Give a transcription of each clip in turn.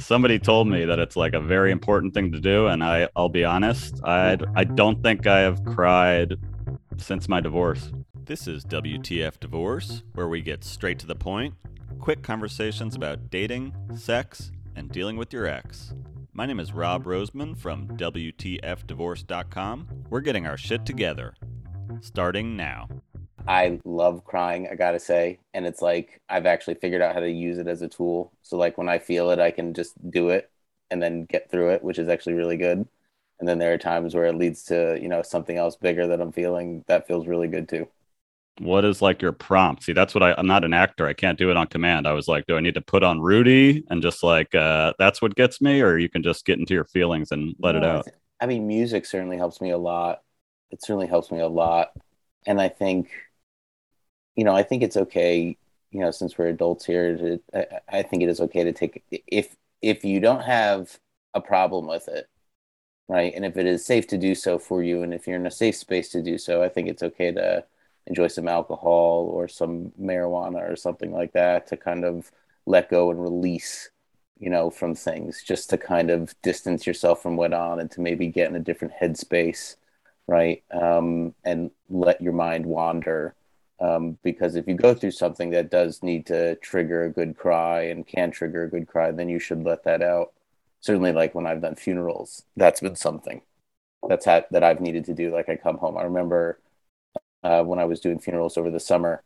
somebody told me that it's like a very important thing to do, and I I'll be honest, I I don't think I have cried since my divorce. This is WTF Divorce, where we get straight to the point, quick conversations about dating, sex, and dealing with your ex. My name is Rob Roseman from WTFDivorce.com. We're getting our shit together. Starting now. I love crying, I gotta say. And it's like I've actually figured out how to use it as a tool. So like when I feel it, I can just do it and then get through it, which is actually really good. And then there are times where it leads to, you know, something else bigger that I'm feeling that feels really good too. What is like your prompt? See, that's what I, I'm not an actor. I can't do it on command. I was like, do I need to put on Rudy and just like, uh, that's what gets me? Or you can just get into your feelings and let it No, I out? I mean, music certainly helps me a lot. It certainly helps me a lot. And I think, you know, I think it's okay, you know, since we're adults here, to, I, I think it is okay to take, if, if you don't have a problem with it, right? And if it is safe to do so for you, and if you're in a safe space to do so, I think it's okay to enjoy some alcohol or some marijuana or something like that to kind of let go and release you know, from things just to kind of distance yourself from what on and to maybe get in a different headspace, right? Um, and let your mind wander. Um, because if you go through something that does need to trigger a good cry and can trigger a good cry, then you should let that out. Certainly, like when I've done funerals, that's been something that's had that I've needed to do. Like I come home, I remember uh, when I was doing funerals over the summer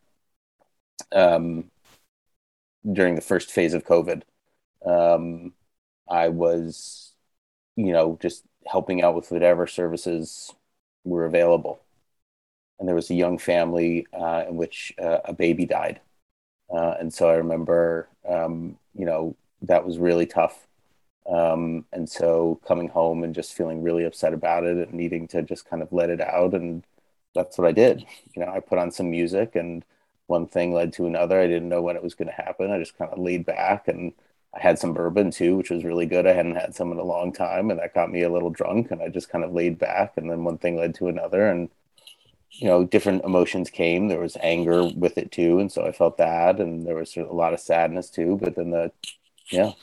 um, during the first phase of COVID um, I was, you know, just helping out with whatever services were available. And there was a young family uh, in which uh, a baby died. Uh, and so I remember, um, you know, that was really tough. Um, and so coming home and just feeling really upset about it and needing to just kind of let it out. And that's what I did. You know, I put on some music and one thing led to another. I didn't know when it was going to happen. I just kind of laid back and I had some bourbon too, which was really good. I hadn't had some in a long time, and that got me a little drunk. And I just kind of laid back, and then one thing led to another, and you know, different emotions came. There was anger with it too, and so I felt that, and there was sort of a lot of sadness too. But then the, yeah,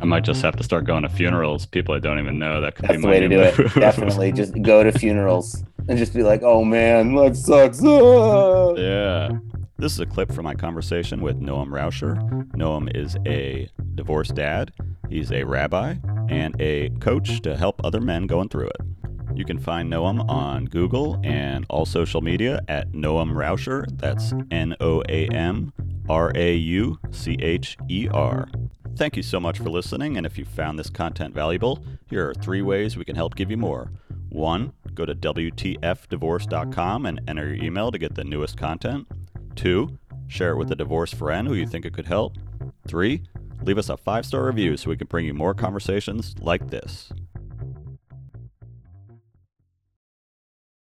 I might just have to start going to funerals. People I don't even know. That could that's be the way to do it. Definitely, just go to funerals and just be like, "Oh man, life sucks." Ah. Yeah. This is a clip from my conversation with Noam Raucher. Noam is a divorced dad, he's a rabbi, and a coach to help other men going through it. You can find Noam on Google and all social media at Noam Raucher. That's N O A M R A U C H E R. Thank you so much for listening, and if you found this content valuable, here are three ways we can help give you more. One, go to WTFdivorce.com and enter your email to get the newest content. Two, share it with a divorced friend who you think it could help. Three, leave us a five star review so we can bring you more conversations like this.